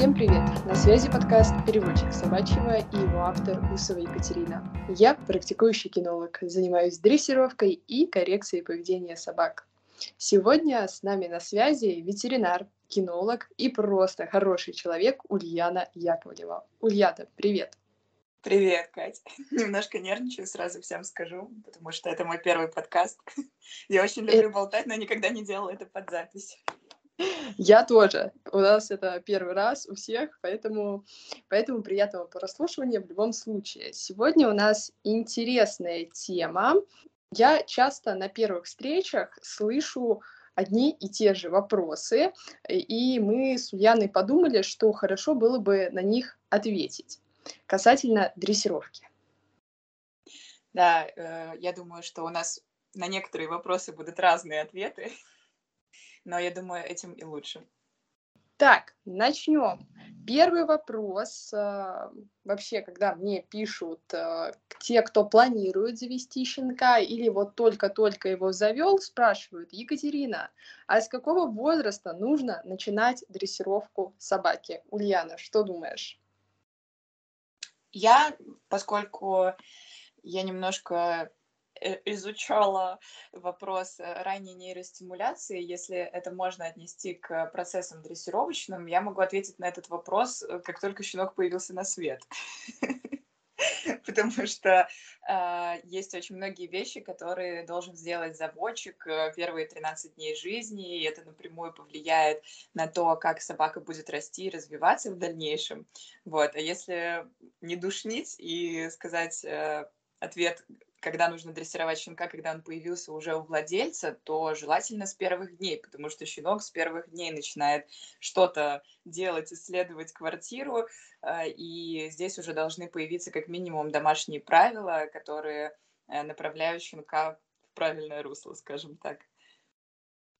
Всем привет! На связи подкаст «Переводчик собачьего» и его автор Усова Екатерина. Я практикующий кинолог, занимаюсь дрессировкой и коррекцией поведения собак. Сегодня с нами на связи ветеринар, кинолог и просто хороший человек Ульяна Яковлева. Ульяна, привет! Привет, Кать. Немножко нервничаю, сразу всем скажу, потому что это мой первый подкаст. Я очень люблю э, болтать, но никогда не делала это под запись. Я тоже. У нас это первый раз у всех, поэтому, поэтому приятного прослушивания в любом случае. Сегодня у нас интересная тема. Я часто на первых встречах слышу одни и те же вопросы, и мы с Ульяной подумали, что хорошо было бы на них ответить касательно дрессировки. Да, э, я думаю, что у нас на некоторые вопросы будут разные ответы но я думаю, этим и лучше. Так, начнем. Первый вопрос. Э, вообще, когда мне пишут э, те, кто планирует завести щенка или вот только-только его завел, спрашивают, Екатерина, а с какого возраста нужно начинать дрессировку собаки? Ульяна, что думаешь? Я, поскольку я немножко изучала вопрос э, ранней нейростимуляции, если это можно отнести к процессам дрессировочным, я могу ответить на этот вопрос, э, как только щенок появился на свет. Потому что э, есть очень многие вещи, которые должен сделать заводчик первые 13 дней жизни, и это напрямую повлияет на то, как собака будет расти и развиваться в дальнейшем. Вот. А если не душнить и сказать э, ответ когда нужно дрессировать щенка, когда он появился уже у владельца, то желательно с первых дней, потому что щенок с первых дней начинает что-то делать, исследовать квартиру, э, и здесь уже должны появиться как минимум домашние правила, которые э, направляют щенка в правильное русло, скажем так.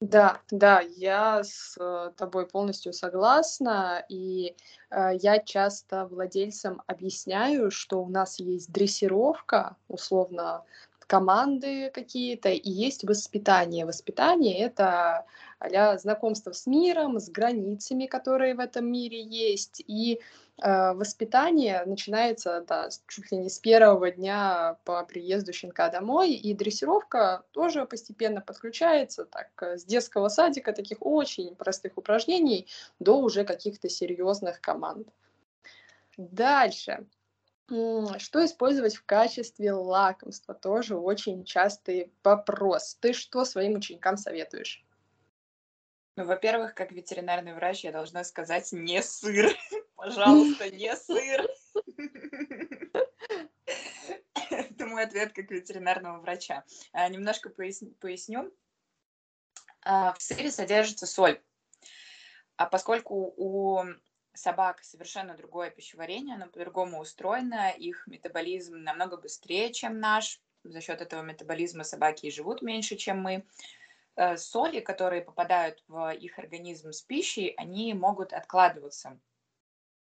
Да, да, я с э, тобой полностью согласна, и э, я часто владельцам объясняю, что у нас есть дрессировка, условно, команды какие-то, и есть воспитание. Воспитание — это а знакомство с миром, с границами, которые в этом мире есть, и э, воспитание начинается да, чуть ли не с первого дня по приезду щенка домой, и дрессировка тоже постепенно подключается, так, э, с детского садика, таких очень простых упражнений, до уже каких-то серьезных команд. Дальше. Что использовать в качестве лакомства? Тоже очень частый вопрос. Ты что своим ученикам советуешь? Ну, во-первых, как ветеринарный врач я должна сказать не сыр. Пожалуйста, не сыр. Это мой ответ как ветеринарного врача. А, немножко поясню. А, в сыре содержится соль. А поскольку у собак совершенно другое пищеварение, оно по-другому устроено, их метаболизм намного быстрее, чем наш. За счет этого метаболизма собаки и живут меньше, чем мы. Э, соли, которые попадают в их организм с пищей, они могут откладываться.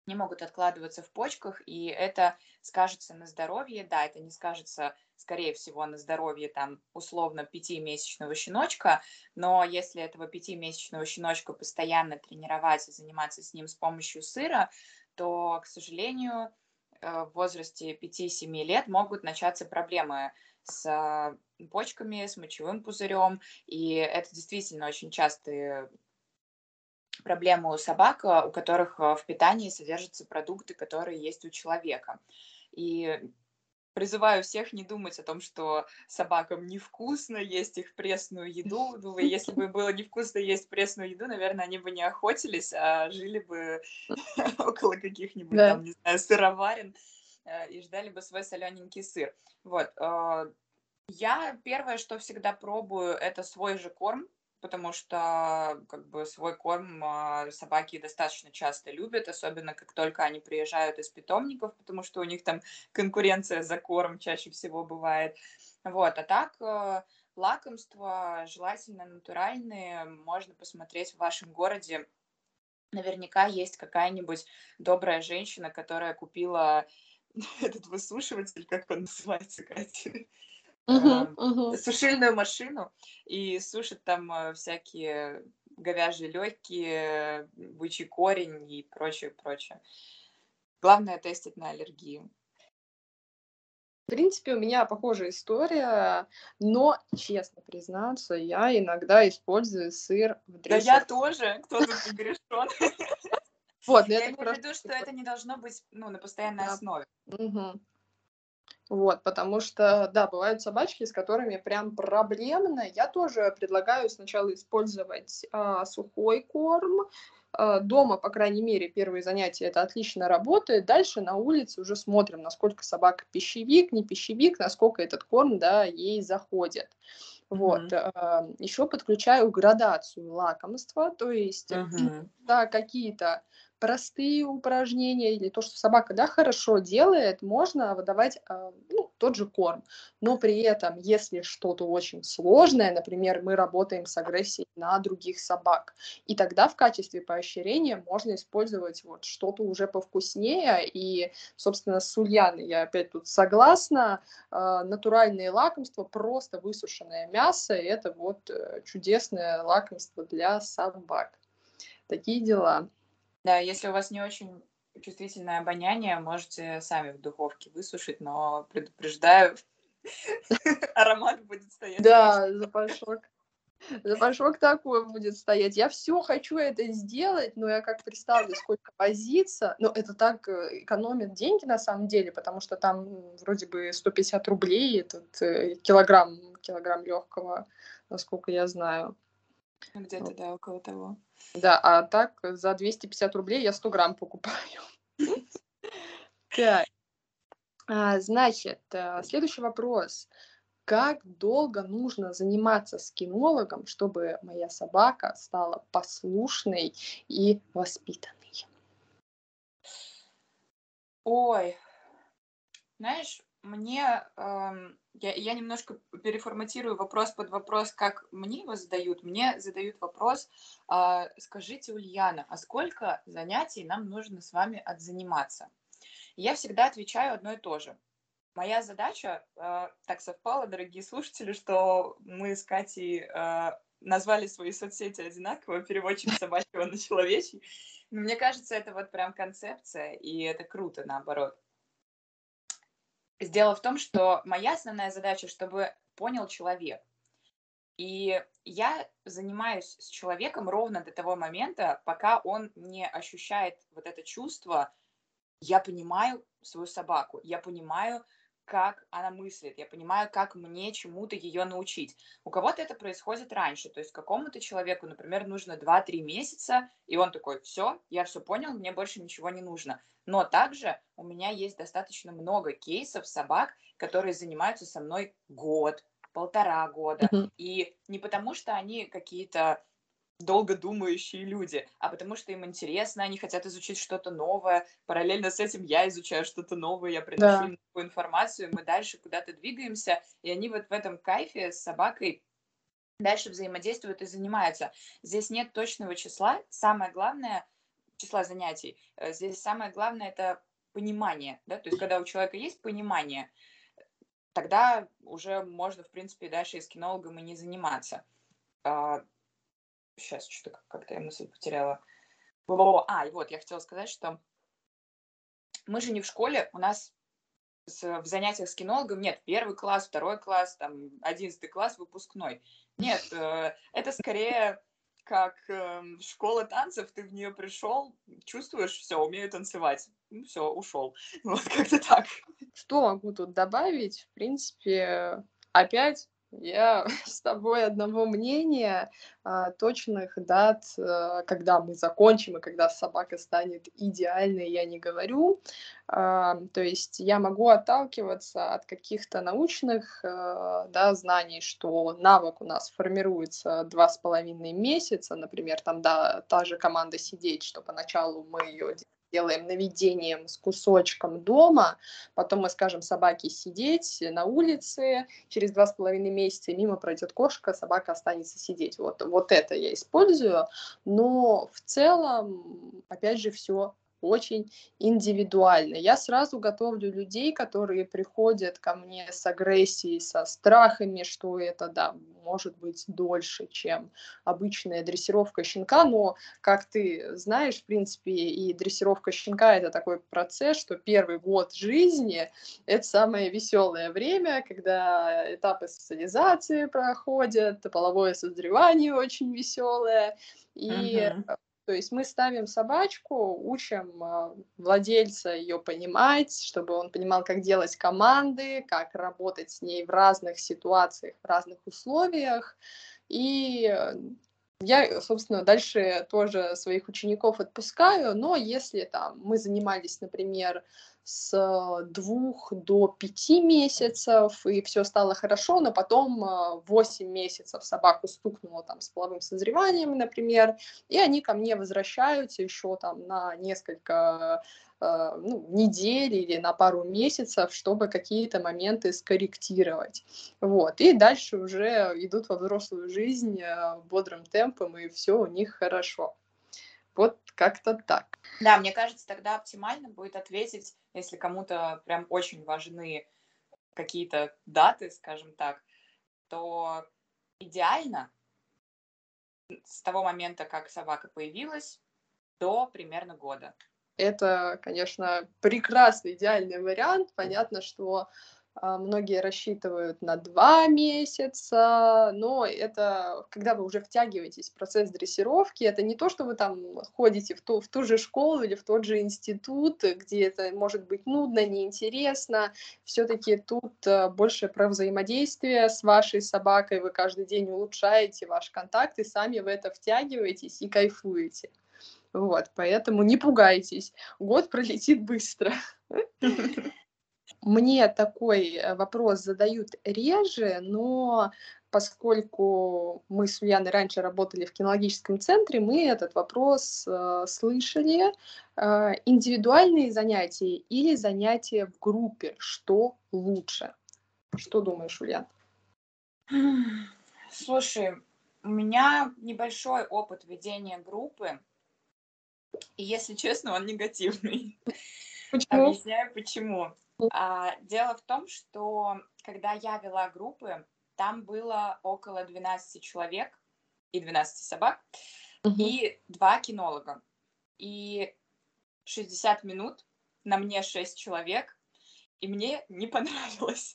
Они могут откладываться в почках, и это скажется на здоровье. Да, это не скажется, скорее всего, на здоровье там условно пятимесячного щеночка, но если этого пятимесячного щеночка постоянно тренировать и заниматься с ним с помощью сыра, то, к сожалению, э, в возрасте 5-7 лет могут начаться проблемы с почками, с мочевым пузырем, и это действительно очень частые проблемы у собак, у которых в питании содержатся продукты, которые есть у человека. И призываю всех не думать о том, что собакам невкусно есть их пресную еду. Ну, если бы было невкусно есть пресную еду, наверное, они бы не охотились, а жили бы около каких-нибудь, да. там, не знаю, сыроварен э, и ждали бы свой солененький сыр. Вот. Я первое, что всегда пробую, это свой же корм, потому что как бы свой корм а, собаки достаточно часто любят, особенно как только они приезжают из питомников, потому что у них там конкуренция за корм чаще всего бывает. Вот, а так э, лакомства желательно натуральные, можно посмотреть в вашем городе. Наверняка есть какая-нибудь добрая женщина, которая купила этот высушиватель, как он называется, Катя? Uh-huh, uh-huh. сушильную машину и сушит там э, всякие говяжьи легкие, бычий корень и прочее, прочее. Главное тестить на аллергию. В принципе, у меня похожая история, но, честно признаться, я иногда использую сыр в дрессировке. Да я тоже, кто тут не грешен. Вот, я имею в виду, что это не должно быть ну, на постоянной основе. Вот, потому что, да, бывают собачки, с которыми прям проблемно. Я тоже предлагаю сначала использовать а, сухой корм. А, дома, по крайней мере, первые занятия это отлично работает. Дальше на улице уже смотрим, насколько собака пищевик, не пищевик, насколько этот корм, да, ей заходит. Вот. Mm-hmm. А, еще подключаю градацию лакомства, то есть mm-hmm. да, какие-то простые упражнения или то, что собака да, хорошо делает, можно выдавать э, ну, тот же корм. Но при этом, если что-то очень сложное, например, мы работаем с агрессией на других собак, и тогда в качестве поощрения можно использовать вот что-то уже повкуснее. И, собственно, с Ульяной я опять тут согласна. Э, натуральные лакомства, просто высушенное мясо, это вот э, чудесное лакомство для собак. Такие дела. Да, если у вас не очень чувствительное обоняние, можете сами в духовке высушить, но предупреждаю, аромат будет стоять. Да, запашок. Запашок такой будет стоять. Я все хочу это сделать, но я как представлю, сколько возиться. Но это так э, экономит деньги на самом деле, потому что там вроде бы 150 рублей этот э, килограмм, килограмм легкого, насколько я знаю. Где-то, да, около того. Да, а так за 250 рублей я 100 грамм покупаю. Так. А, значит, э, следующий вопрос. Как долго нужно заниматься с кинологом, чтобы моя собака стала послушной и воспитанной? Ой, знаешь, мне эм, я, я немножко переформатирую вопрос под вопрос, как мне его задают. Мне задают вопрос, э, скажите, Ульяна, а сколько занятий нам нужно с вами отзаниматься? Я всегда отвечаю одно и то же. Моя задача, э, так совпало, дорогие слушатели, что мы с Катей э, назвали свои соцсети одинаково, переводчик собачьего на человечий. Но мне кажется, это вот прям концепция, и это круто, наоборот. Дело в том, что моя основная задача, чтобы понял человек. И я занимаюсь с человеком ровно до того момента, пока он не ощущает вот это чувство, я понимаю свою собаку, я понимаю, как она мыслит, я понимаю, как мне чему-то ее научить. У кого-то это происходит раньше, то есть какому-то человеку, например, нужно 2-3 месяца, и он такой, все, я все понял, мне больше ничего не нужно. Но также у меня есть достаточно много кейсов собак, которые занимаются со мной год, полтора года. Mm-hmm. И не потому, что они какие-то долго думающие люди, а потому что им интересно, они хотят изучить что-то новое. Параллельно с этим я изучаю что-то новое, я приношу да. им новую информацию, мы дальше куда-то двигаемся, и они вот в этом кайфе с собакой дальше взаимодействуют и занимаются. Здесь нет точного числа. Самое главное числа занятий. Э, здесь самое главное это понимание, да, то есть когда у человека есть понимание, тогда уже можно, в принципе, дальше и с кинологом и не заниматься. Сейчас что-то как-то я мысль потеряла. А, и вот, я хотела сказать, что мы же не в школе, у нас в занятиях с кинологом нет первый класс, второй класс, там, одиннадцатый класс, выпускной. Нет, э, это скорее как э, школа танцев, ты в нее пришел, чувствуешь, все, умею танцевать. Ну, все, ушел. Вот как-то так. Что могу тут добавить? В принципе, опять я с тобой одного мнения. А, точных дат, а, когда мы закончим и когда собака станет идеальной, я не говорю. А, то есть я могу отталкиваться от каких-то научных да, знаний, что навык у нас формируется два с половиной месяца, например, там да, та же команда сидеть, что поначалу мы ее делаем наведением с кусочком дома, потом мы скажем собаке сидеть на улице, через два с половиной месяца мимо пройдет кошка, собака останется сидеть. Вот, вот это я использую, но в целом, опять же, все очень индивидуально. Я сразу готовлю людей, которые приходят ко мне с агрессией, со страхами, что это, да, может быть дольше, чем обычная дрессировка щенка, но, как ты знаешь, в принципе, и дрессировка щенка — это такой процесс, что первый год жизни — это самое веселое время, когда этапы социализации проходят, половое созревание очень веселое, и uh-huh. То есть мы ставим собачку, учим э, владельца ее понимать, чтобы он понимал, как делать команды, как работать с ней в разных ситуациях, в разных условиях. И я, собственно, дальше тоже своих учеников отпускаю, но если там мы занимались, например, с двух до пяти месяцев, и все стало хорошо, но потом а, восемь месяцев собаку стукнуло там с половым созреванием, например, и они ко мне возвращаются еще там на несколько ну, недель или на пару месяцев, чтобы какие-то моменты скорректировать. Вот. И дальше уже идут во взрослую жизнь а, бодрым темпом, и все у них хорошо. Вот как-то так. Да, мне кажется, тогда оптимально будет ответить, если кому-то прям очень важны какие-то даты, скажем так, то идеально с того момента, как собака появилась, до примерно года. Это, конечно, прекрасный, идеальный вариант. Понятно, что а, многие рассчитывают на два месяца, но это когда вы уже втягиваетесь в процесс дрессировки, это не то, что вы там ходите в ту, в ту же школу или в тот же институт, где это может быть нудно, неинтересно. Все-таки тут а, больше про взаимодействие с вашей собакой, вы каждый день улучшаете ваш контакт и сами в это втягиваетесь и кайфуете. Вот, поэтому не пугайтесь, год пролетит быстро. Мне такой э, вопрос задают реже, но поскольку мы с Ульяной раньше работали в кинологическом центре, мы этот вопрос э, слышали. Э, индивидуальные занятия или занятия в группе, что лучше? Что думаешь, Ульяна? Слушай, у меня небольшой опыт ведения группы, и, если честно, он негативный. Почему? Объясняю, почему. А, дело в том, что когда я вела группы, там было около 12 человек и 12 собак, угу. и два кинолога. И 60 минут на мне 6 человек, и мне не понравилось,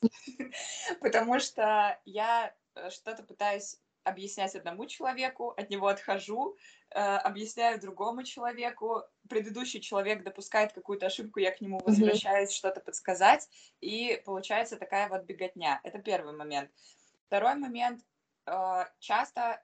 потому что я э, что-то пытаюсь объяснять одному человеку, от него отхожу, э, объясняю другому человеку, предыдущий человек допускает какую-то ошибку, я к нему возвращаюсь mm-hmm. что-то подсказать, и получается такая вот беготня. Это первый момент. Второй момент. Э, часто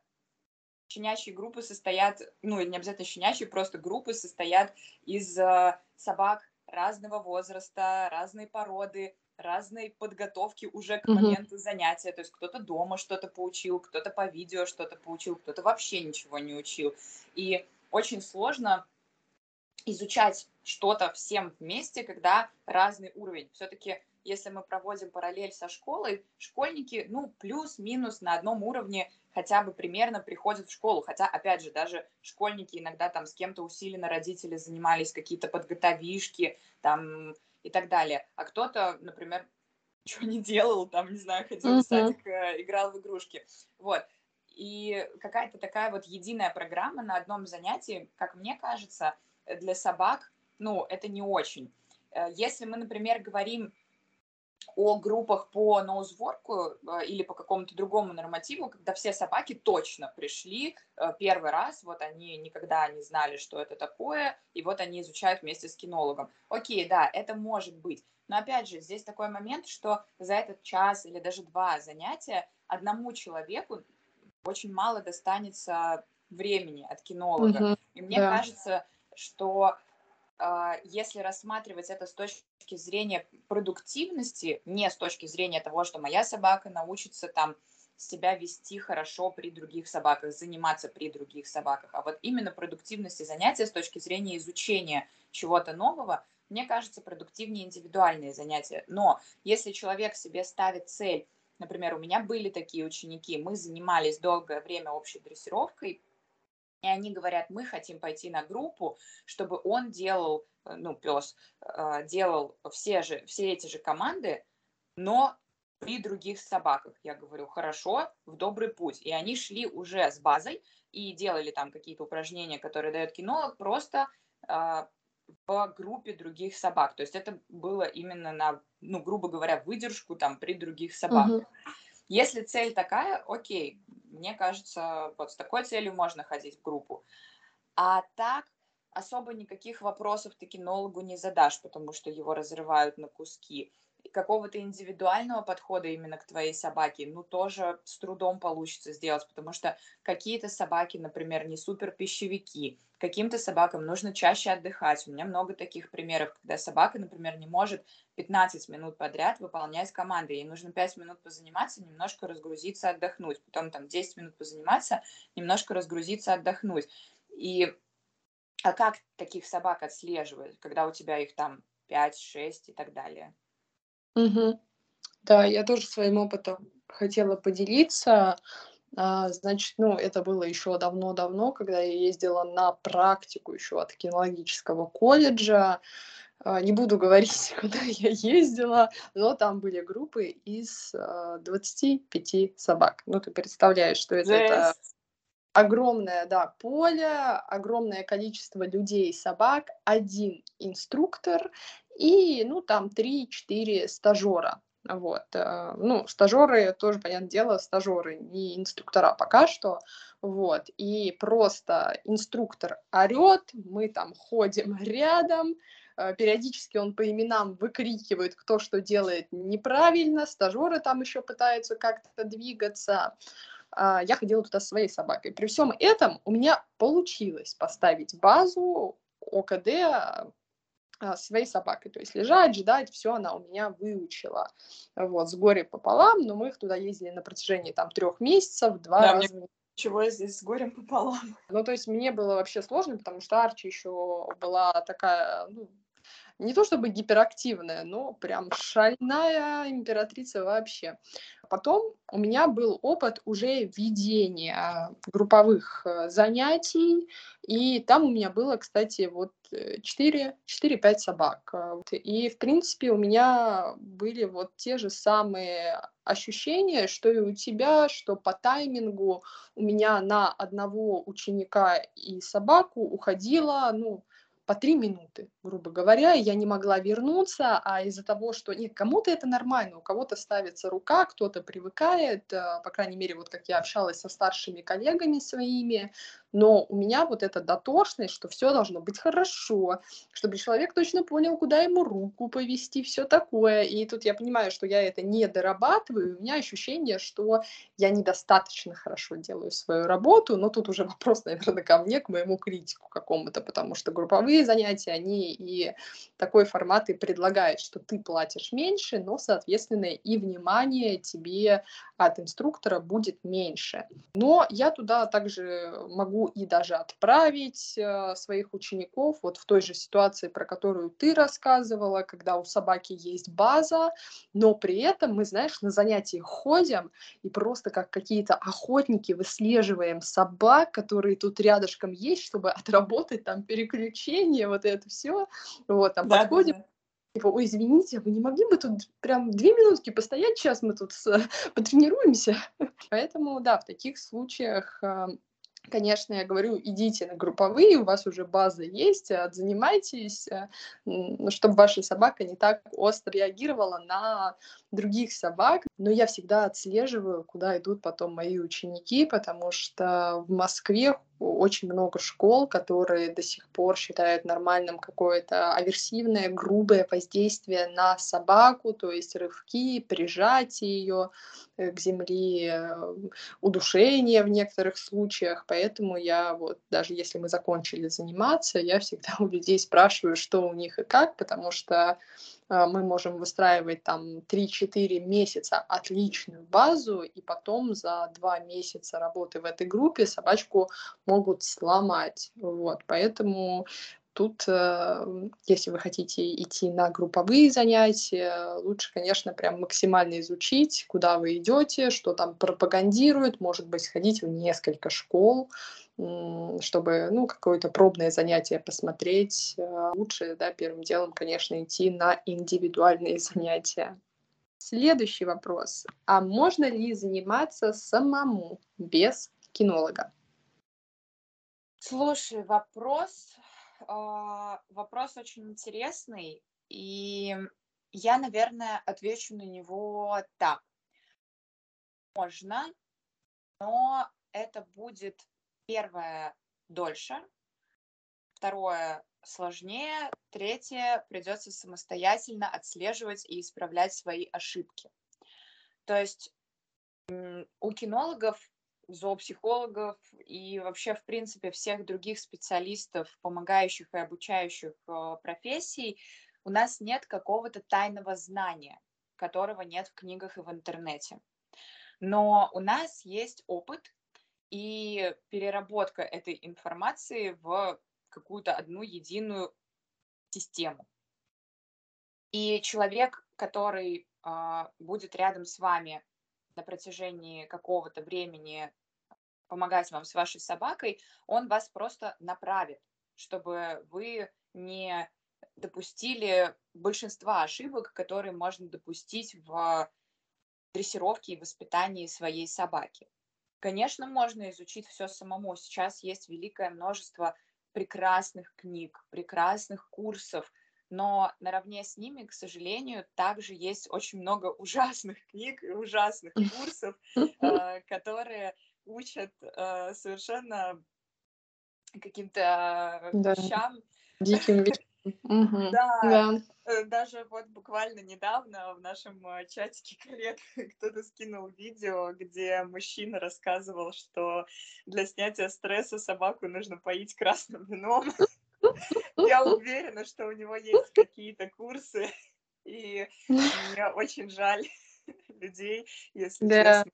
щенячьи группы состоят, ну, не обязательно щенячьи, просто группы состоят из э, собак разного возраста, разной породы, разной подготовки уже к моменту mm-hmm. занятия. То есть кто-то дома что-то поучил, кто-то по видео что-то поучил, кто-то вообще ничего не учил. И очень сложно изучать что-то всем вместе, когда разный уровень. Все-таки, если мы проводим параллель со школой, школьники, ну, плюс-минус на одном уровне хотя бы примерно приходят в школу. Хотя, опять же, даже школьники иногда там с кем-то усиленно родители занимались, какие-то подготовишки, там, и так далее. А кто-то, например, ничего не делал, там, не знаю, ходил uh-huh. в садик, э, играл в игрушки. Вот. И какая-то такая вот единая программа на одном занятии, как мне кажется, для собак, ну, это не очень. Э, если мы, например, говорим о группах по ноузворку э, или по какому-то другому нормативу, когда все собаки точно пришли э, первый раз, вот они никогда не знали, что это такое, и вот они изучают вместе с кинологом. Окей, да, это может быть. Но опять же, здесь такой момент, что за этот час или даже два занятия одному человеку очень мало достанется времени от кинолога. Угу, и мне да. кажется, что а, если рассматривать это с точки зрения продуктивности, не с точки зрения того, что моя собака научится там себя вести хорошо при других собаках, заниматься при других собаках, а вот именно продуктивности занятия с точки зрения изучения чего-то нового, мне кажется, продуктивнее индивидуальные занятия. Но если человек себе ставит цель, например, у меня были такие ученики, мы занимались долгое время общей дрессировкой, и они говорят, мы хотим пойти на группу, чтобы он делал, э, ну, пес, э, делал все, же, все эти же команды, но при других собаках. Я говорю, хорошо, в добрый путь. И они шли уже с базой и делали там какие-то упражнения, которые дает кинолог, просто э, в группе других собак. То есть это было именно на, ну, грубо говоря, выдержку там при других собаках. Uh-huh. Если цель такая, окей, мне кажется, вот с такой целью можно ходить в группу. А так особо никаких вопросов ты кинологу не задашь, потому что его разрывают на куски какого-то индивидуального подхода именно к твоей собаке, ну, тоже с трудом получится сделать, потому что какие-то собаки, например, не супер пищевики, каким-то собакам нужно чаще отдыхать. У меня много таких примеров, когда собака, например, не может 15 минут подряд выполнять команды, ей нужно 5 минут позаниматься, немножко разгрузиться, отдохнуть, потом там 10 минут позаниматься, немножко разгрузиться, отдохнуть. И а как таких собак отслеживать, когда у тебя их там 5, 6 и так далее? Мгм. Да, я тоже своим опытом хотела поделиться. А, значит, ну, это было еще давно-давно, когда я ездила на практику еще от кинологического колледжа. А, не буду говорить, куда я ездила, но там были группы из а, 25 собак. Ну, ты представляешь, что это, это огромное, да, поле, огромное количество людей, собак, один инструктор и, ну, там 3-4 стажера. Вот. Э, ну, стажеры тоже, понятное дело, стажеры, не инструктора пока что. Вот. И просто инструктор орет, мы там ходим рядом, э, периодически он по именам выкрикивает, кто что делает неправильно, стажеры там еще пытаются как-то двигаться. А, я ходила туда со своей собакой. При всем этом у меня получилось поставить базу ОКД а, своей собакой. То есть лежать, ждать, все она у меня выучила. Вот, с горя пополам, но мы их туда ездили на протяжении там трех месяцев, два да, раза. Мне... Чего я здесь с горем пополам? Ну, то есть мне было вообще сложно, потому что Арчи еще была такая, ну, не то чтобы гиперактивная, но прям шальная императрица вообще. Потом у меня был опыт уже ведения групповых э, занятий, и там у меня было, кстати, вот 4-5 э, собак. И, в принципе, у меня были вот те же самые ощущения, что и у тебя, что по таймингу у меня на одного ученика и собаку уходило, ну, по три минуты, грубо говоря, я не могла вернуться, а из-за того, что нет, кому-то это нормально, у кого-то ставится рука, кто-то привыкает, э, по крайней мере, вот как я общалась со старшими коллегами своими, но у меня вот эта дотошность, что все должно быть хорошо, чтобы человек точно понял, куда ему руку повести, все такое. И тут я понимаю, что я это не дорабатываю, у меня ощущение, что я недостаточно хорошо делаю свою работу, но тут уже вопрос, наверное, ко мне, к моему критику какому-то, потому что групповые занятия, они и такой формат и предлагают, что ты платишь меньше, но, соответственно, и внимание тебе от инструктора будет меньше. Но я туда также могу и даже отправить э, своих учеников вот в той же ситуации, про которую ты рассказывала, когда у собаки есть база, но при этом мы, знаешь, на занятия ходим и просто как какие-то охотники выслеживаем собак, которые тут рядышком есть, чтобы отработать там переключение, вот это все. Вот, там да, подходим, да, типа, ой, извините, вы не могли бы тут прям две минутки постоять, сейчас мы тут с, потренируемся. Поэтому, да, в таких случаях Конечно, я говорю, идите на групповые, у вас уже база есть, занимайтесь, э, чтобы ваша собака не так остро реагировала на других собак. Но я всегда отслеживаю, куда идут потом мои ученики, потому что в Москве очень много школ, которые до сих пор считают нормальным какое-то аверсивное, грубое воздействие на собаку, то есть рывки, прижатие ее э, к земле, удушение в некоторых случаях. Поэтому я вот, даже если мы закончили заниматься, я всегда у людей спрашиваю, что у них и как, потому что мы можем выстраивать там 3-4 месяца отличную базу, и потом за 2 месяца работы в этой группе собачку могут сломать. Вот, поэтому тут, э, если вы хотите идти на групповые занятия, лучше, конечно, прям максимально изучить, куда вы идете, что там пропагандируют, может быть, сходить в несколько школ, чтобы, ну, какое-то пробное занятие посмотреть. А, лучше, да, первым делом, конечно, идти на индивидуальные занятия. Следующий вопрос. А можно ли заниматься самому без кинолога? Слушай, вопрос, э, вопрос очень интересный, и я, наверное, отвечу на него так. Можно, но это будет первое дольше, второе сложнее, третье придется самостоятельно отслеживать и исправлять свои ошибки. То есть у кинологов, зоопсихологов и вообще, в принципе, всех других специалистов, помогающих и обучающих э, профессий, у нас нет какого-то тайного знания, которого нет в книгах и в интернете. Но у нас есть опыт и переработка этой информации в какую-то одну единую систему. И человек, который э, будет рядом с вами на протяжении какого-то времени помогать вам с вашей собакой, он вас просто направит, чтобы вы не допустили большинства ошибок, которые можно допустить в дрессировке и воспитании своей собаки. Конечно, можно изучить все самому. Сейчас есть великое множество прекрасных книг, прекрасных курсов, но наравне с ними, к сожалению, также есть очень много ужасных книг и ужасных курсов, э, которые учат э, совершенно каким-то вещам. Диким вещам. Да, э, даже вот буквально недавно в нашем э, чатике коллег кто-то скинул видео, где мужчина рассказывал, что для снятия стресса собаку нужно поить красным вином. Я уверена, что у него есть какие-то курсы, и мне очень жаль людей, если честно, а,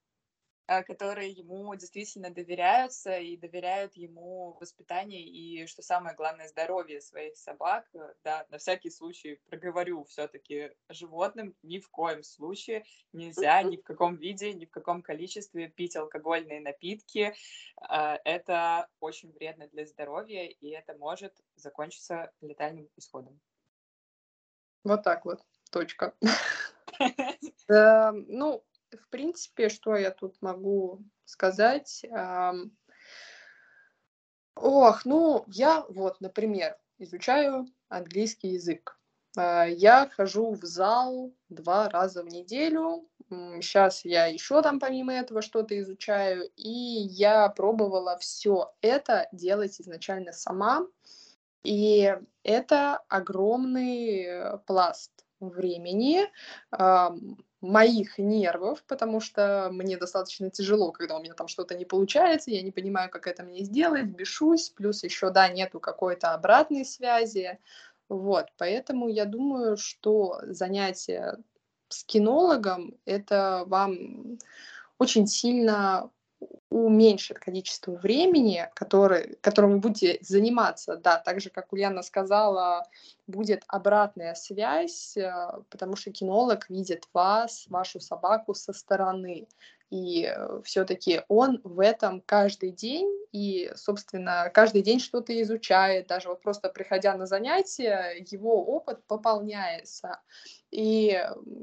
которые ему действительно доверяются и доверяют ему воспитание и, что самое главное, здоровье своих собак. Э, да, на всякий случай проговорю все-таки животным ни в коем случае нельзя ни в каком виде, ни в каком количестве пить алкогольные напитки. А, это очень вредно для здоровья, и это может закончиться летальным исходом. Вот так вот. Точка. Эм, ну, в принципе, что я тут могу сказать? Ох, ну, я вот, например, изучаю английский язык. А, я хожу в зал два раза в неделю. Сейчас я еще там помимо этого что-то изучаю. И я пробовала все это делать изначально сама. И это огромный э, пласт времени, моих нервов, потому что мне достаточно тяжело, когда у меня там что-то не получается, я не понимаю, как это мне сделать, бешусь, плюс еще, да, нету какой-то обратной связи, вот, поэтому я думаю, что занятие с кинологом это вам очень сильно уменьшит количество времени, который, которым вы будете заниматься. Да, так же, как Ульяна сказала, будет обратная связь, э, потому что кинолог видит вас, вашу собаку со стороны. И э, все-таки он в этом каждый день и, собственно, каждый день что-то изучает. Даже вот просто приходя на занятия, его опыт пополняется. И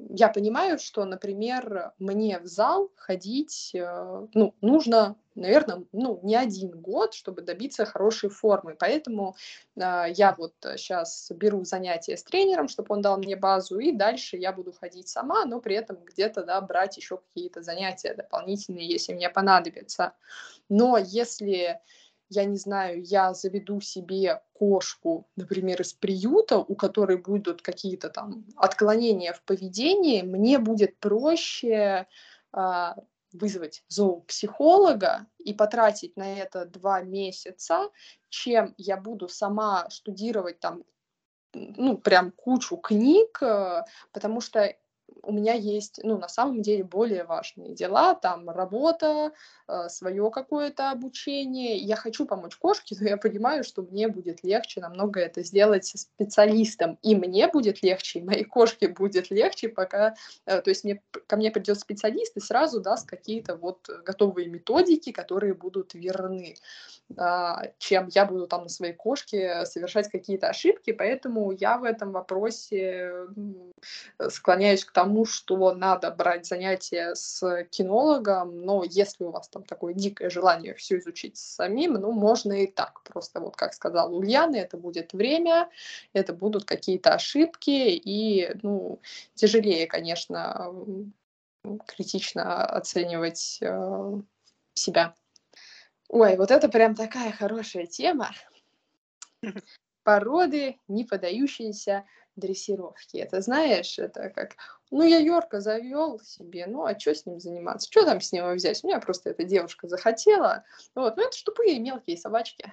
я понимаю, что, например, мне в зал ходить э, ну, нужно, наверное, ну, не один год, чтобы добиться хорошей формы. Поэтому э, я вот сейчас беру занятия с тренером, чтобы он дал мне базу, и дальше я буду ходить сама, но при этом где-то да, брать еще какие-то занятия дополнительные, если мне понадобится. Но если я не знаю, я заведу себе кошку, например, из приюта, у которой будут какие-то там отклонения в поведении, мне будет проще а, вызвать зоопсихолога и потратить на это два месяца, чем я буду сама штудировать там, ну, прям кучу книг, э, потому что у меня есть, ну, на самом деле, более важные дела, там, работа, э, свое какое-то обучение. Я хочу помочь кошке, но я понимаю, что мне будет легче намного это сделать специалистом. И мне будет легче, и моей кошке будет легче, пока, э, то есть мне, ко мне придет специалист и сразу даст какие-то вот готовые методики, которые будут верны, а, чем я буду там на своей кошке совершать какие-то ошибки, поэтому я в этом вопросе склоняюсь к тому, что надо брать занятия с кинологом, но если у вас там такое дикое желание все изучить самим, ну, можно и так. Просто вот, как сказал Ульяна, это будет время, это будут какие-то ошибки, и, ну, тяжелее, конечно, критично оценивать э, себя. Ой, вот это прям такая хорошая тема. Породы, не поддающиеся дрессировки. Это знаешь, это как, ну я Йорка завел себе, ну а что с ним заниматься? Что там с него взять? У меня просто эта девушка захотела. Вот, ну это ж тупые мелкие собачки.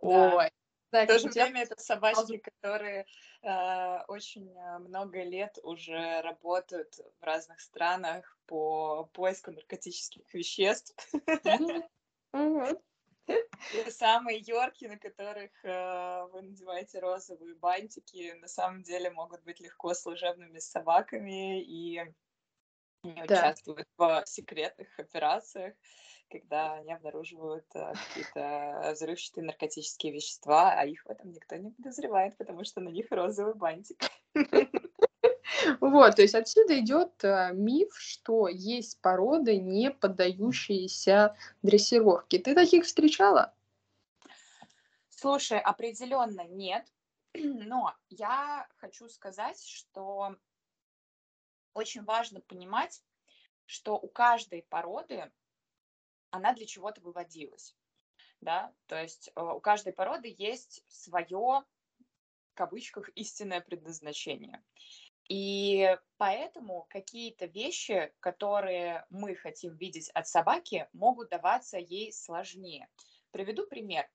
Да. Ой. Да, в то же время это собачки, которые э, очень э, много лет уже работают в разных странах по поиску наркотических веществ. Mm-hmm. Те самые Йорки, на которых э, вы надеваете розовые бантики, на самом деле могут быть легко служебными собаками и не да. участвуют в секретных операциях, когда они обнаруживают э, какие-то взрывчатые наркотические вещества, а их в этом никто не подозревает, потому что на них розовый бантик. Вот, то есть отсюда идет э, миф, что есть породы, не поддающиеся дрессировке. Ты таких встречала? Слушай, определенно нет. Но я хочу сказать, что очень важно понимать, что у каждой породы она для чего-то выводилась. Да? То есть э, у каждой породы есть свое, в кавычках, истинное предназначение. И поэтому какие-то вещи, которые мы хотим видеть от собаки, могут даваться ей сложнее. Приведу пример.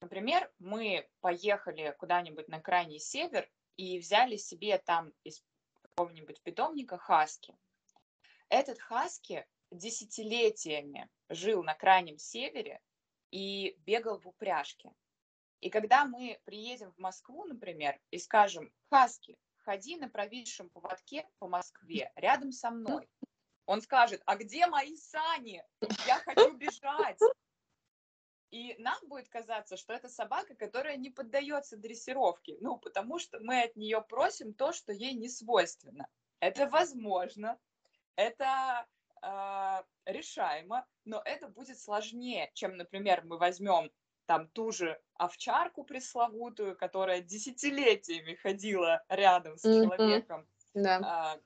Например, мы поехали куда-нибудь на крайний север и взяли себе там из какого-нибудь питомника хаски. Этот хаски десятилетиями жил на крайнем севере и бегал в упряжке. И когда мы приедем в Москву, например, и скажем, Хаски, ходи на провисшем поводке по Москве рядом со мной. Он скажет, а где мои сани? Я хочу бежать. И нам будет казаться, что это собака, которая не поддается дрессировке. Ну, потому что мы от нее просим то, что ей не свойственно. Это возможно, это э, решаемо, но это будет сложнее, чем, например, мы возьмем там ту же овчарку пресловутую, которая десятилетиями ходила рядом с человеком да. а,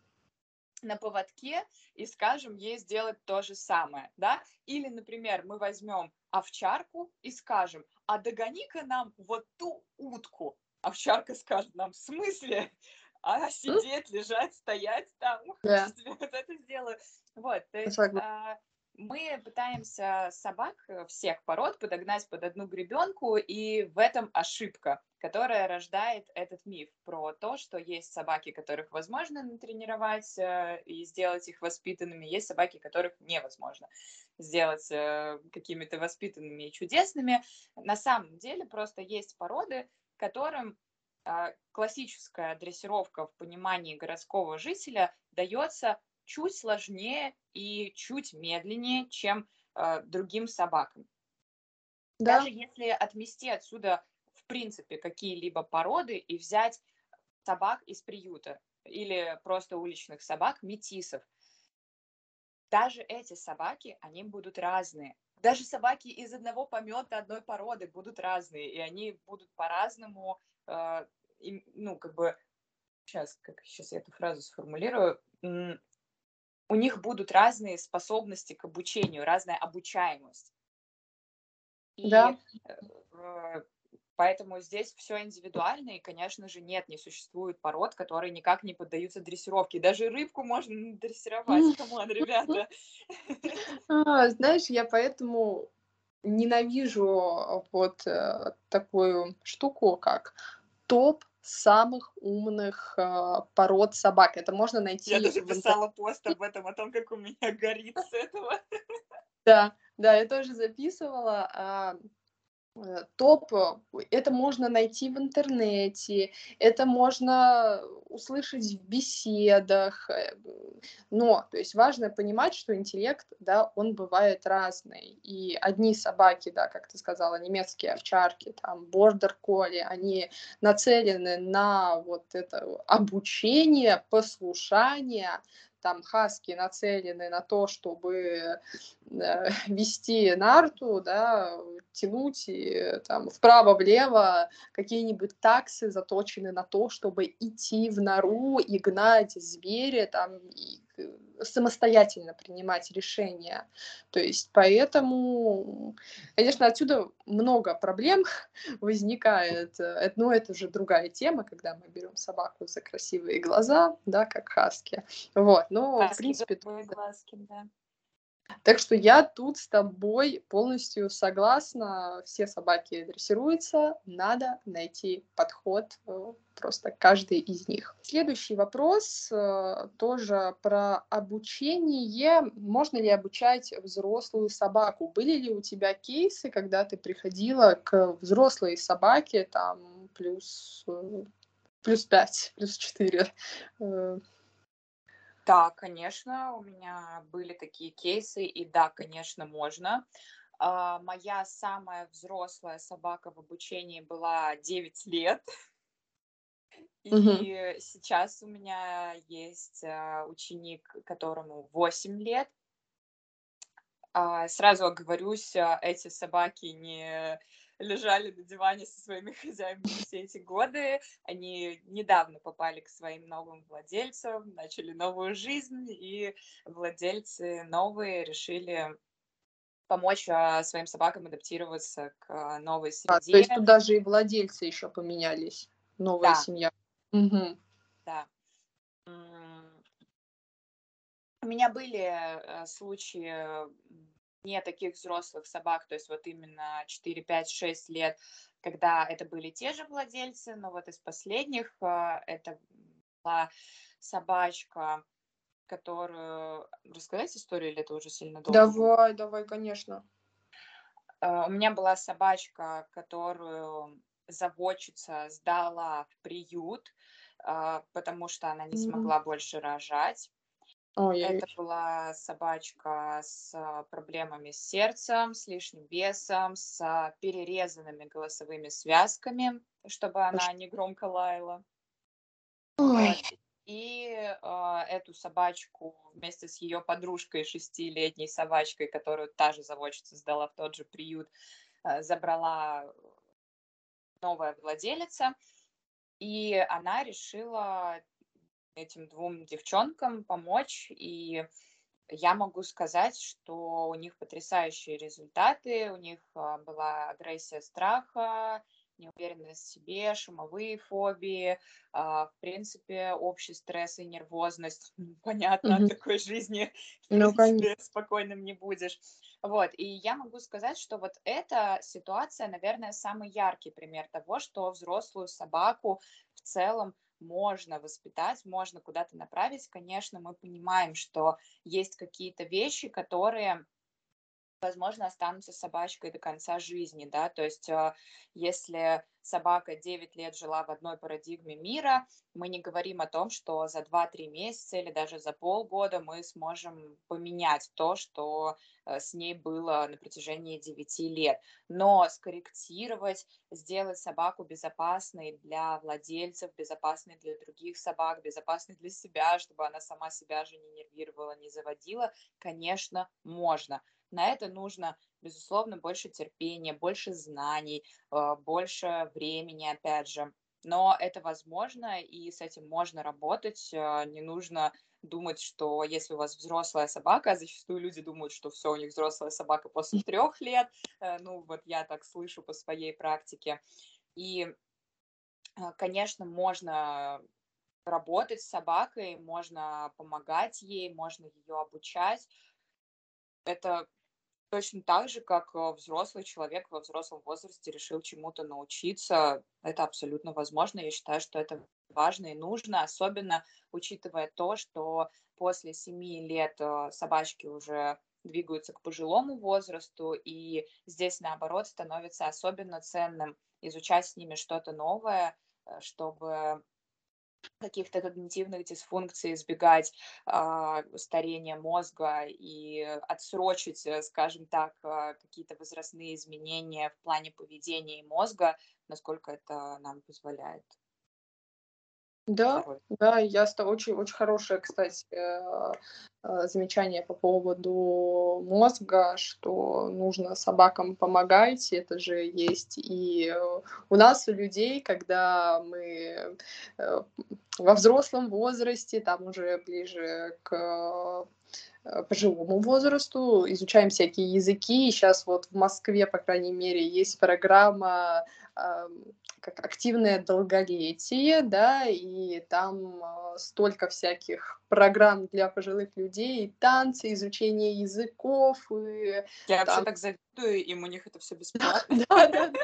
на поводке, и скажем ей сделать то же самое, да? Или, например, мы возьмем овчарку и скажем, а догони-ка нам вот ту утку. Овчарка скажет нам, в смысле? А сидеть, лежать, стоять там, да. вот это сделаю. Вот, то есть а, мы пытаемся собак э, всех пород подогнать под одну гребенку, и в этом ошибка, которая рождает этот миф про то, что есть собаки, которых возможно натренировать э, и сделать их воспитанными, есть собаки, которых невозможно сделать э, какими-то воспитанными и чудесными. На самом деле просто есть породы, которым классическая дрессировка в понимании городского жителя дается чуть сложнее и чуть медленнее, чем э, другим собакам. Да. Даже если отмести отсюда, в принципе, какие-либо породы и взять собак из приюта или просто уличных собак, метисов, даже эти собаки, они будут разные. Даже собаки из одного помета одной породы будут разные, и они будут по-разному, э, ну, как бы, сейчас, как сейчас я эту фразу сформулирую, у них будут разные способности к обучению, разная обучаемость. И да. Э, поэтому здесь все индивидуально, и, конечно же, нет, не существует пород, которые никак не поддаются дрессировке. Даже рыбку можно дрессировать, come on, ребята. А, знаешь, я поэтому ненавижу вот э, такую штуку, как топ самых умных э, пород собак. Это можно найти. Я даже писала пост об этом, о том, как у меня горит с этого. Да, да, я тоже записывала. Э, топ, э, это можно найти в интернете, это можно услышать в беседах, э, но, то есть важно понимать, что интеллект, да, он бывает разный, и одни собаки, да, как ты сказала, немецкие овчарки, там, бордер колли, они нацелены на вот это обучение, послушание, там хаски нацелены на то, чтобы э, вести нарту, да, тянуть и, там вправо-влево, какие-нибудь таксы заточены на то, чтобы идти в нору и гнать зверя, там, и самостоятельно принимать решения. То есть поэтому, конечно, отсюда много проблем возникает. Но это уже другая тема, когда мы берем собаку за красивые глаза, да, как хаски. Вот, но хаски в принципе... Глазки, да. Так что я тут с тобой полностью согласна. Все собаки дрессируются, надо найти подход э, просто каждый из них. Следующий вопрос э, тоже про обучение. Можно ли обучать взрослую собаку? Были ли у тебя кейсы, когда ты приходила к взрослой собаке, там, плюс, э, плюс 5, плюс 4? Да, конечно, у меня были такие кейсы, и да, конечно, можно. А, моя самая взрослая собака в обучении была 9 лет. И угу. сейчас у меня есть а, ученик, которому 8 лет. А, сразу оговорюсь, эти собаки не лежали на диване со своими хозяевами все эти годы. Они недавно попали к своим новым владельцам, начали новую жизнь, и владельцы новые решили помочь а, своим собакам адаптироваться к а, новой среде. А, то есть тут даже и владельцы еще поменялись, новая да. семья. Угу. Да. У меня были э, случаи не таких взрослых собак, то есть вот именно 4, 5, 6 лет, когда это были те же владельцы, но вот из последних а, это была собачка, которую... Рассказать историю или это уже сильно долго? Давай, давай, конечно. А, у меня была собачка, которую заводчица сдала в приют, а, потому что она не смогла больше рожать. Ой, Это была собачка с а, проблемами с сердцем, с лишним весом, с перерезанными голосовыми связками, чтобы она не громко лаяла. Ой. И э, эту собачку вместе с ее подружкой, шестилетней собачкой, которую та же заводчица сдала в тот же приют, э, забрала новая владелица. И она решила этим двум девчонкам помочь, и я могу сказать, что у них потрясающие результаты, у них а, была агрессия страха, неуверенность в себе, шумовые фобии, а, в принципе, общий стресс и нервозность. Понятно, mm-hmm. от такой жизни ну, принципе, спокойным не будешь. Вот, и я могу сказать, что вот эта ситуация, наверное, самый яркий пример того, что взрослую собаку в целом можно воспитать, можно куда-то направить. Конечно, мы понимаем, что есть какие-то вещи, которые возможно, останутся собачкой до конца жизни, да, то есть э, если собака 9 лет жила в одной парадигме мира, мы не говорим о том, что за 2-3 месяца или даже за полгода мы сможем поменять то, что э, с ней было на протяжении 9 лет, но скорректировать, сделать собаку безопасной для владельцев, безопасной для других собак, безопасной для себя, чтобы она сама себя же не нервировала, не заводила, конечно, можно на это нужно, безусловно, больше терпения, больше знаний, э, больше времени, опять же. Но это возможно, и с этим можно работать. Э, не нужно думать, что если у вас взрослая собака, а зачастую люди думают, что все, у них взрослая собака после трех лет. Э, ну, вот я так слышу по своей практике. И, конечно, можно работать с собакой, можно помогать ей, можно ее обучать. Это точно так же, как э, взрослый человек во взрослом возрасте решил чему-то научиться, это абсолютно возможно. Я считаю, что это важно и нужно, особенно учитывая то, что после семи лет э, собачки уже двигаются к пожилому возрасту, и здесь, наоборот, становится особенно ценным изучать с ними что-то новое, э, чтобы каких-то когнитивных дисфункций, избегать э, старения мозга и отсрочить, э, скажем так, э, какие-то возрастные изменения в плане поведения и мозга, насколько это нам позволяет. Да, да, я с очень, очень хорошее, кстати, э, э, замечание по поводу мозга, что нужно собакам помогать, это же есть и у нас, у людей, когда мы э, во взрослом возрасте, там уже ближе к пожилому возрасту, изучаем всякие языки. И сейчас вот в Москве, по крайней мере, есть программа как активное долголетие, да, и там э, столько всяких программ для пожилых людей, и танцы, изучение языков. И, Я там... вообще так завидую, им у них это все бесплатно. Да, да, да.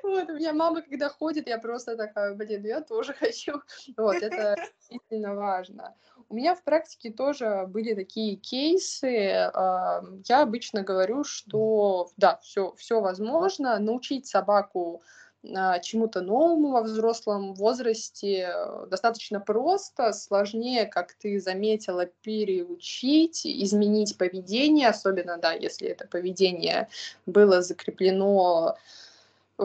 Вот, у меня мама, когда ходит, я просто такая, блин, я тоже хочу. Вот, это действительно важно. У меня в практике тоже были такие кейсы. Я обычно говорю, что да, все, все возможно. Научить собаку чему-то новому во взрослом возрасте достаточно просто, сложнее, как ты заметила, переучить, изменить поведение, особенно, да, если это поведение было закреплено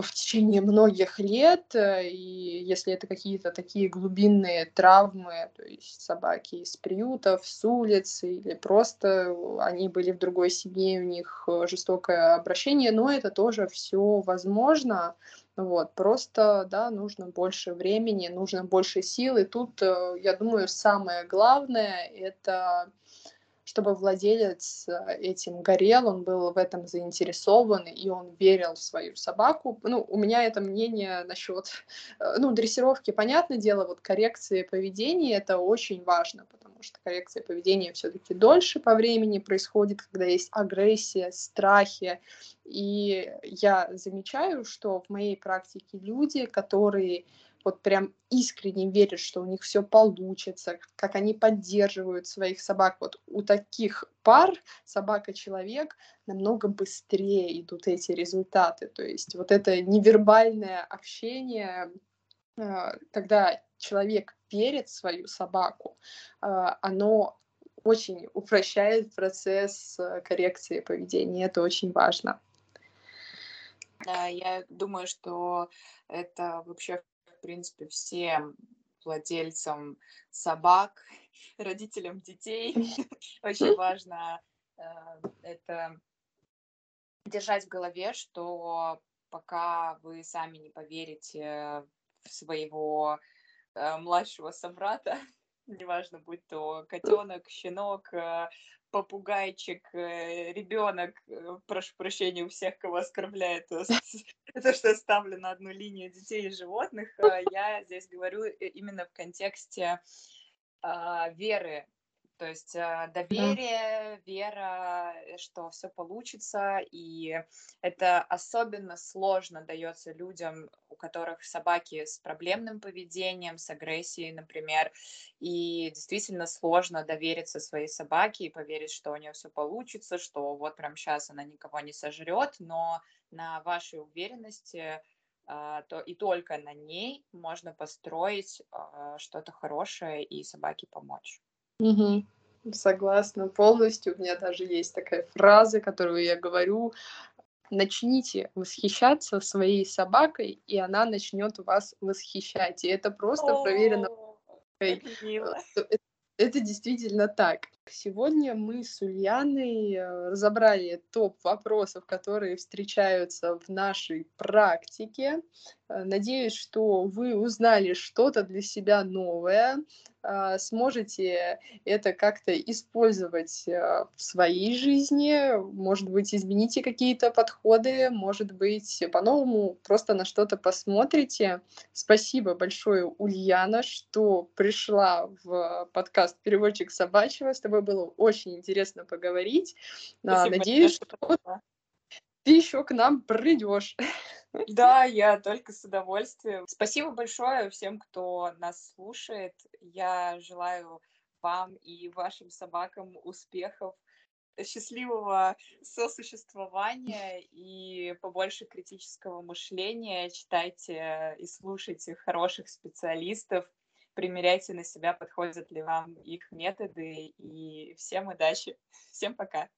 в течение многих лет, э, и если это какие-то такие глубинные травмы, то есть собаки из приютов, с улицы, или просто они были в другой семье, у них э, жестокое обращение, но это тоже все возможно, вот, просто, да, нужно больше времени, нужно больше сил, и тут, э, я думаю, самое главное — это чтобы владелец э, этим горел, он был в этом заинтересован, и он верил в свою собаку. Ну, у меня это мнение насчет, э, ну, дрессировки, понятное дело, вот коррекции поведения, это очень важно, потому что коррекция поведения все-таки дольше по времени происходит, когда есть агрессия, страхи, и я замечаю, что в моей практике люди, которые вот прям искренне верят, что у них все получится, как они поддерживают своих собак. Вот у таких пар собака-человек намного быстрее идут эти результаты. То есть вот это невербальное общение, а, когда человек верит в свою собаку, а, оно очень упрощает процесс э, коррекции поведения. Это очень важно. Да, я думаю, что это вообще принципе, всем владельцам собак, родителям детей. Очень важно э, это держать в голове, что пока вы сами не поверите в своего э, младшего собрата, неважно, будь то котенок, щенок, э, попугайчик, э, ребенок, э, прошу прощения у всех, кого оскорбляет это, что я ставлю на одну линию детей и животных, я здесь говорю именно в контексте а, веры то есть э, доверие, вера, э, что все получится, и это особенно сложно дается людям, у которых собаки с проблемным поведением, с агрессией, например, и действительно сложно довериться своей собаке и поверить, что у нее все получится, что вот прям сейчас она никого не сожрет, но на вашей уверенности а, то и только на ней можно построить а, что-то хорошее и собаке помочь. Угу. Согласна полностью. У меня даже есть такая фраза, которую я говорю. Начните восхищаться своей собакой, и она начнет вас восхищать. И это просто проверено. Э, это действительно так. Сегодня мы с Ульяной э, разобрали топ вопросов, которые встречаются в нашей практике. Э, надеюсь, что вы узнали что-то для себя новое, а, сможете это как-то использовать э, в своей жизни, может быть, измените какие-то подходы, может быть, по-новому просто на что-то посмотрите. Спасибо большое, Ульяна, что пришла в подкаст «Переводчик собачьего». С тобой тобой было очень интересно поговорить. Спасибо, Надеюсь, что ты еще к нам придешь. Да, я только с удовольствием. Спасибо большое всем, кто нас слушает. Я желаю вам и вашим собакам успехов, счастливого сосуществования и побольше критического мышления. Читайте и слушайте хороших специалистов, примеряйте на себя, подходят ли вам их методы. И всем удачи. Всем пока.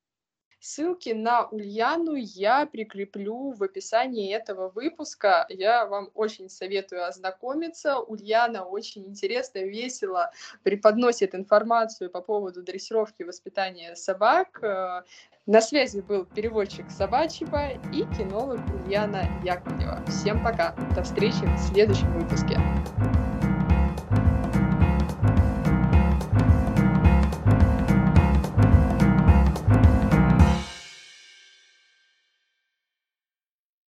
Ссылки на Ульяну я прикреплю в описании этого выпуска. Я вам очень советую ознакомиться. Ульяна очень интересно, весело преподносит информацию по поводу дрессировки и воспитания собак. Э, на связи был переводчик Собачьего и кинолог Ульяна Яковлева. Всем пока. До встречи в следующем выпуске.